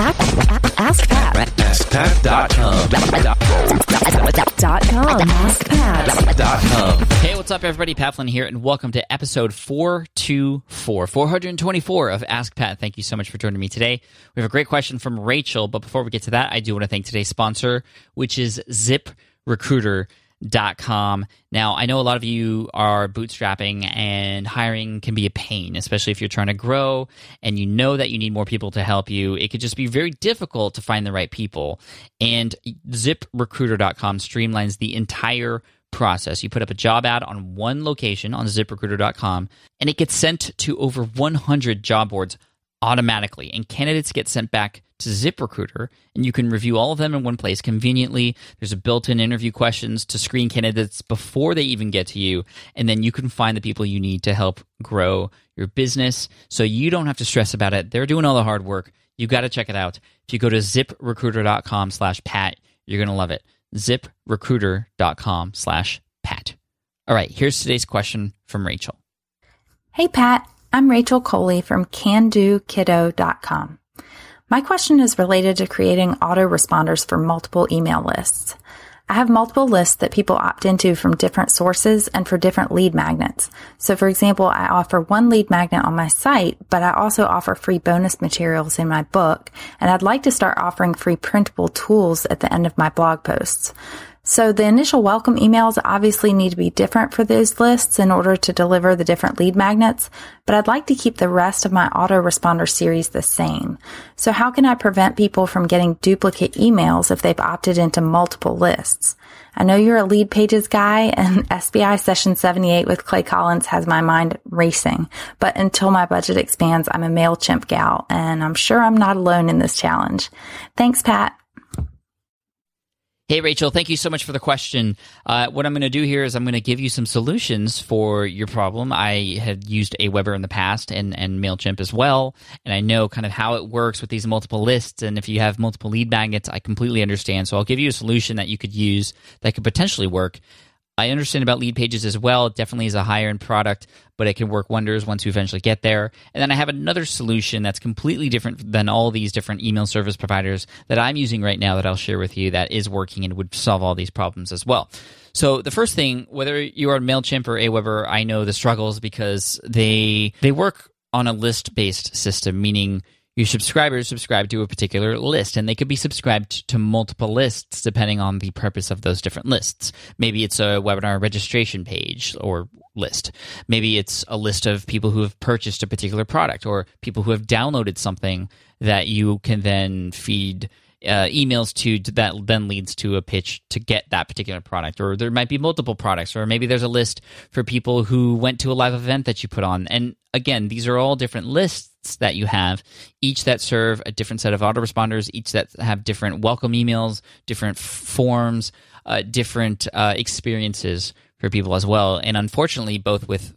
Ask Pat. AskPat.com. Dot com. AskPat. Hey, what's up, everybody? Pat Flynn here, and welcome to episode 424, 424 of Ask Pat. Thank you so much for joining me today. We have a great question from Rachel, but before we get to that, I do want to thank today's sponsor, which is ZipRecruiter.com. Now, I know a lot of you are bootstrapping and hiring can be a pain, especially if you're trying to grow and you know that you need more people to help you. It could just be very difficult to find the right people. And ZipRecruiter.com streamlines the entire process. You put up a job ad on one location on ziprecruiter.com and it gets sent to over 100 job boards automatically. And candidates get sent back to ZipRecruiter and you can review all of them in one place conveniently. There's a built in interview questions to screen candidates before they even get to you. And then you can find the people you need to help grow your business so you don't have to stress about it. They're doing all the hard work. You got to check it out. If you go to ziprecruiter.com slash Pat, you're going to love it ziprecruiter.com slash pat. All right, here's today's question from Rachel. Hey Pat, I'm Rachel Coley from CanDoKiddo.com. My question is related to creating autoresponders for multiple email lists. I have multiple lists that people opt into from different sources and for different lead magnets. So for example, I offer one lead magnet on my site, but I also offer free bonus materials in my book, and I'd like to start offering free printable tools at the end of my blog posts. So the initial welcome emails obviously need to be different for those lists in order to deliver the different lead magnets, but I'd like to keep the rest of my autoresponder series the same. So how can I prevent people from getting duplicate emails if they've opted into multiple lists? I know you're a LeadPages guy and SPI session 78 with Clay Collins has my mind racing, but until my budget expands, I'm a MailChimp gal and I'm sure I'm not alone in this challenge. Thanks, Pat. Hey, Rachel, thank you so much for the question. Uh, what I'm going to do here is I'm going to give you some solutions for your problem. I had used Aweber in the past and, and MailChimp as well, and I know kind of how it works with these multiple lists. And if you have multiple lead magnets, I completely understand. So I'll give you a solution that you could use that could potentially work. I understand about LeadPages as well. It definitely is a higher end product, but it can work wonders once you eventually get there. And then I have another solution that's completely different than all these different email service providers that I'm using right now that I'll share with you that is working and would solve all these problems as well. So the first thing, whether you are Mailchimp or Aweber, I know the struggles because they they work on a list based system, meaning your subscribers subscribe to a particular list and they could be subscribed to multiple lists depending on the purpose of those different lists. Maybe it's a webinar registration page or list. Maybe it's a list of people who have purchased a particular product or people who have downloaded something that you can then feed uh, emails to, to that then leads to a pitch to get that particular product. Or there might be multiple products or maybe there's a list for people who went to a live event that you put on. And again these are all different lists that you have each that serve a different set of autoresponders each that have different welcome emails different forms uh, different uh, experiences for people as well. And unfortunately both with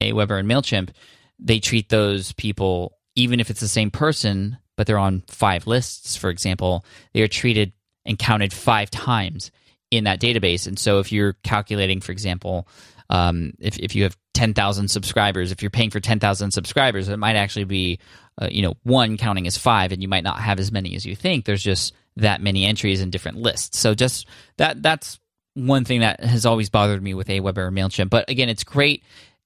aweber and mailchimp they treat those people even if it's the same person but they're on five lists, for example, they are treated and counted five times in that database. And so if you're calculating, for example, um, if, if you have 10,000 subscribers, if you're paying for 10,000 subscribers, it might actually be, uh, you know, one counting as five, and you might not have as many as you think. There's just that many entries in different lists. So just that that's one thing that has always bothered me with Aweber or Mailchimp. But again, it's great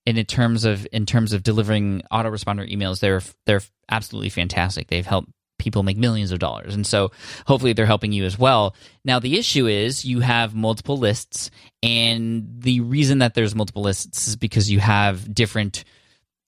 and in terms of in terms of delivering autoresponder emails, they're they're absolutely fantastic. They've helped people make millions of dollars, and so hopefully they're helping you as well. Now the issue is you have multiple lists, and the reason that there's multiple lists is because you have different.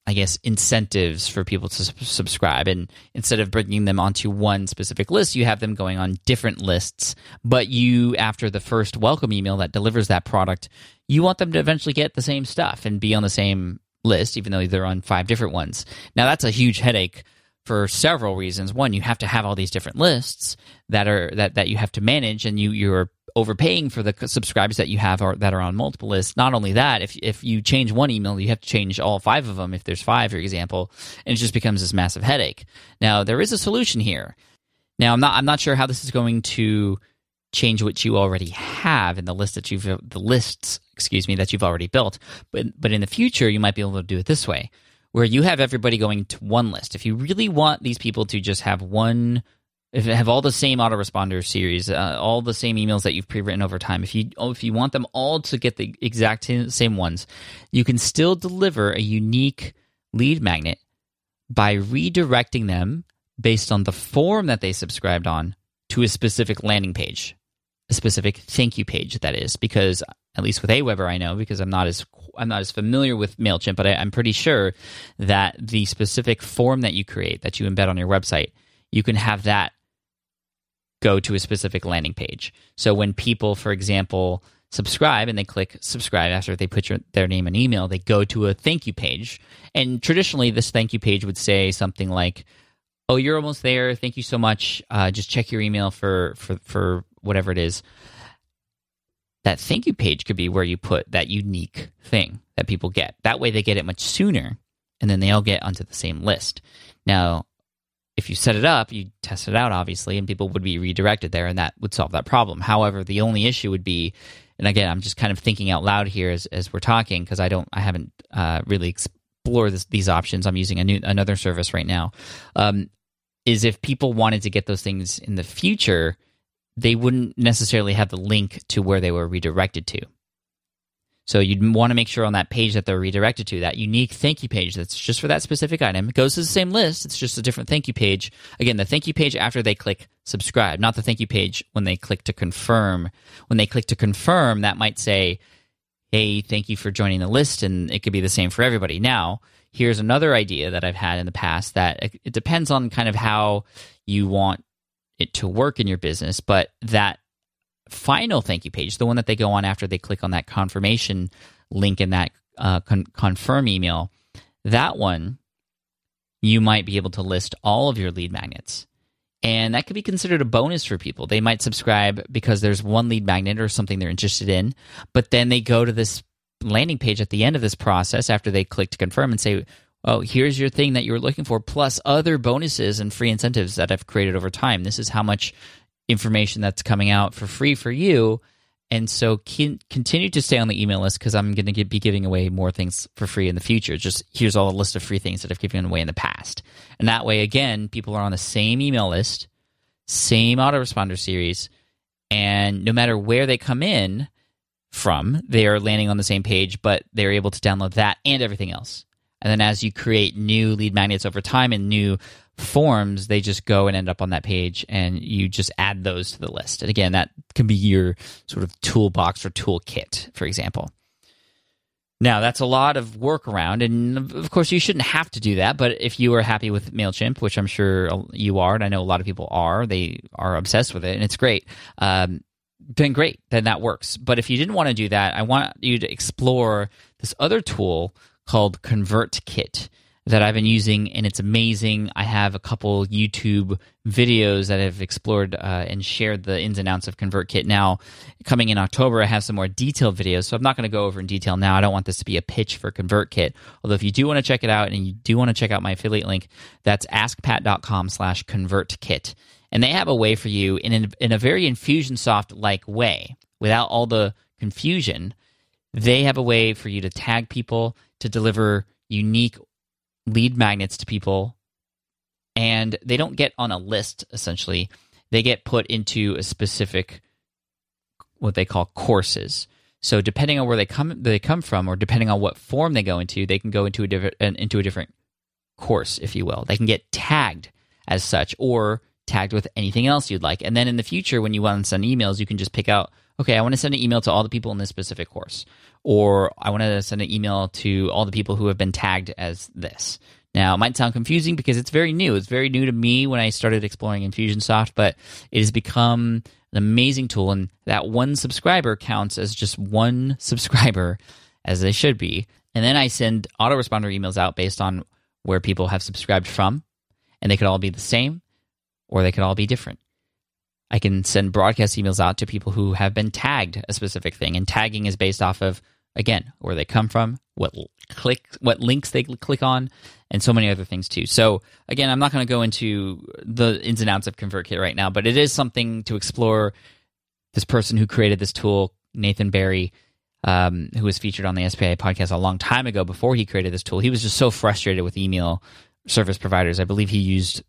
I guess incentives for people to subscribe, and instead of bringing them onto one specific list, you have them going on different lists. But you, after the first welcome email that delivers that product, you want them to eventually get the same stuff and be on the same list, even though they're on five different ones. Now, that's a huge headache for several reasons. One, you have to have all these different lists that are that, that you have to manage, and you you're overpaying for the subscribers that you have are, that are on multiple lists. Not only that, if if you change one email, you have to change all five of them. If there's five, for example, and it just becomes this massive headache. Now, there is a solution here. Now, I'm not I'm not sure how this is going to change what you already have in the list that you've the lists excuse me that you've already built but but in the future you might be able to do it this way where you have everybody going to one list if you really want these people to just have one if have all the same autoresponder series, uh, all the same emails that you've pre-written over time, if you oh, if you want them all to get the exact same ones, you can still deliver a unique lead magnet by redirecting them based on the form that they subscribed on to a specific landing page, a specific thank you page that is because at least with Aweber I know because I'm not as I'm not as familiar with Mailchimp, but I, I'm pretty sure that the specific form that you create that you embed on your website, you can have that go to a specific landing page. So when people, for example, subscribe and they click subscribe after they put your, their name and email, they go to a thank you page. And traditionally, this thank you page would say something like, "Oh, you're almost there. Thank you so much. Uh, just check your email for for for whatever it is." That thank you page could be where you put that unique thing that people get. That way, they get it much sooner, and then they all get onto the same list. Now, if you set it up, you test it out, obviously, and people would be redirected there, and that would solve that problem. However, the only issue would be, and again, I'm just kind of thinking out loud here as, as we're talking because I don't, I haven't uh, really explored this, these options. I'm using a new another service right now. Um, is if people wanted to get those things in the future, they wouldn't necessarily have the link to where they were redirected to. So you'd want to make sure on that page that they're redirected to, that unique thank you page that's just for that specific item. It goes to the same list, it's just a different thank you page. Again, the thank you page after they click subscribe, not the thank you page when they click to confirm. When they click to confirm, that might say, hey, thank you for joining the list, and it could be the same for everybody. Now, here's another idea that I've had in the past that it depends on kind of how you want it to work in your business, but that final thank you page, the one that they go on after they click on that confirmation link in that uh, con- confirm email, that one you might be able to list all of your lead magnets. And that could be considered a bonus for people. They might subscribe because there's one lead magnet or something they're interested in, but then they go to this landing page at the end of this process after they click to confirm and say, Oh, here's your thing that you were looking for, plus other bonuses and free incentives that I've created over time. This is how much information that's coming out for free for you. And so continue to stay on the email list because I'm going to be giving away more things for free in the future. Just here's all a list of free things that I've given away in the past. And that way, again, people are on the same email list, same autoresponder series, and no matter where they come in from, they are landing on the same page, but they're able to download that and everything else. And then as you create new lead magnets over time and new forms, they just go and end up on that page and you just add those to the list. And again, that can be your sort of toolbox or toolkit, for example. Now, that's a lot of work around, and of course, you shouldn't have to do that. But if you are happy with MailChimp, which I'm sure you are, and I know a lot of people are, they are obsessed with it, and it's great, um, then great, then that works. But if you didn't want to do that, I want you to explore this other tool called ConvertKit that I've been using, and it's amazing. I have a couple YouTube videos that have explored uh, and shared the ins and outs of ConvertKit. Now, coming in October, I have some more detailed videos, so I'm not going to go over in detail now. I don't want this to be a pitch for ConvertKit. Although, if you do want to check it out and you do want to check out my affiliate link, that's askpat.com/slash ConvertKit, and they have a way for you in in a very Infusionsoft like way, without all the confusion. They have a way for you to tag people to deliver unique lead magnets to people and they don't get on a list essentially. They get put into a specific what they call courses. So depending on where they come they come from or depending on what form they go into they can go into a different into a different course if you will. They can get tagged as such or tagged with anything else you'd like. And then in the future when you want to send emails you can just pick out okay i want to send an email to all the people in this specific course or I want to send an email to all the people who have been tagged as this. Now, it might sound confusing because it's very new. It's very new to me when I started exploring Infusionsoft, but it has become an amazing tool, and that one subscriber counts as just one subscriber, as they should be. And then I send autoresponder emails out based on where people have subscribed from, and they could all be the same or they could all be different. I can send broadcast emails out to people who have been tagged a specific thing, and tagging is based off of again where they come from, what click, what links they click on, and so many other things too. So again, I'm not going to go into the ins and outs of ConvertKit right now, but it is something to explore. This person who created this tool, Nathan Barry, um, who was featured on the SPI podcast a long time ago before he created this tool, he was just so frustrated with email service providers. I believe he used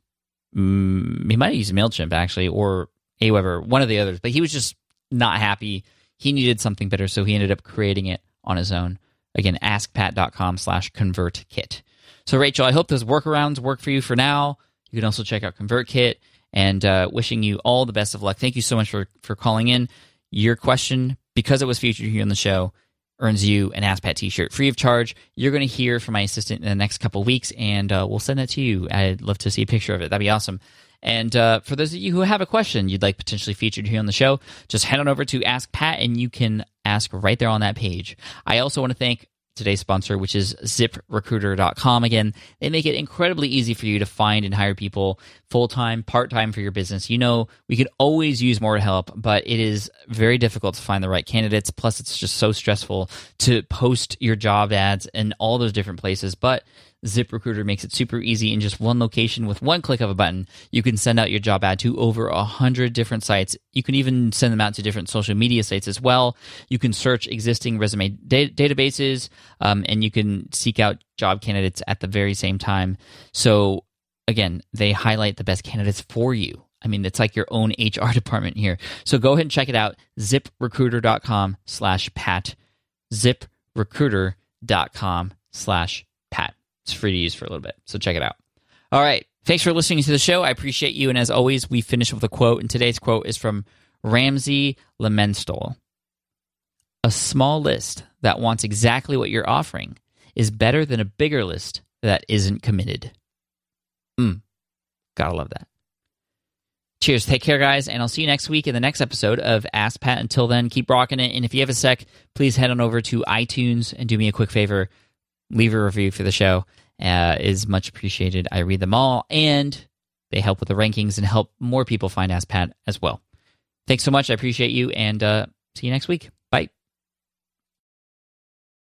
mm, he might have used Mailchimp actually, or Aweber, one of the others. But he was just not happy. He needed something better, so he ended up creating it on his own. Again, askpat.com slash convertkit. So, Rachel, I hope those workarounds work for you for now. You can also check out ConvertKit and uh, wishing you all the best of luck. Thank you so much for, for calling in. Your question, because it was featured here on the show, earns you an AskPat t-shirt free of charge. You're going to hear from my assistant in the next couple weeks, and uh, we'll send that to you. I'd love to see a picture of it. That'd be awesome. And uh, for those of you who have a question you'd like potentially featured here on the show, just head on over to Ask Pat, and you can ask right there on that page. I also want to thank today's sponsor, which is ziprecruiter.com. Again, they make it incredibly easy for you to find and hire people full time, part time for your business. You know, we could always use more help, but it is very difficult to find the right candidates. Plus, it's just so stressful to post your job ads in all those different places. But ZipRecruiter makes it super easy in just one location with one click of a button. You can send out your job ad to over a hundred different sites. You can even send them out to different social media sites as well. You can search existing resume da- databases, um, and you can seek out job candidates at the very same time. So again, they highlight the best candidates for you. I mean, it's like your own HR department here. So go ahead and check it out. ZipRecruiter.com slash Pat. ZipRecruiter.com slash. It's free to use for a little bit. So check it out. All right. Thanks for listening to the show. I appreciate you. And as always, we finish with a quote. And today's quote is from Ramsay Leimenstoll. A small list that wants exactly what you're offering is better than a bigger list that isn't committed. Mm. Gotta love that. Cheers. Take care, guys. And I'll see you next week in the next episode of Ask Pat. Until then, keep rocking it. And if you have a sec, please head on over to iTunes and do me a quick favor leave a review for the show uh, is much appreciated. I read them all, and they help with the rankings and help more people find Ask Pat as well. Thanks so much. I appreciate you, and uh, see you next week.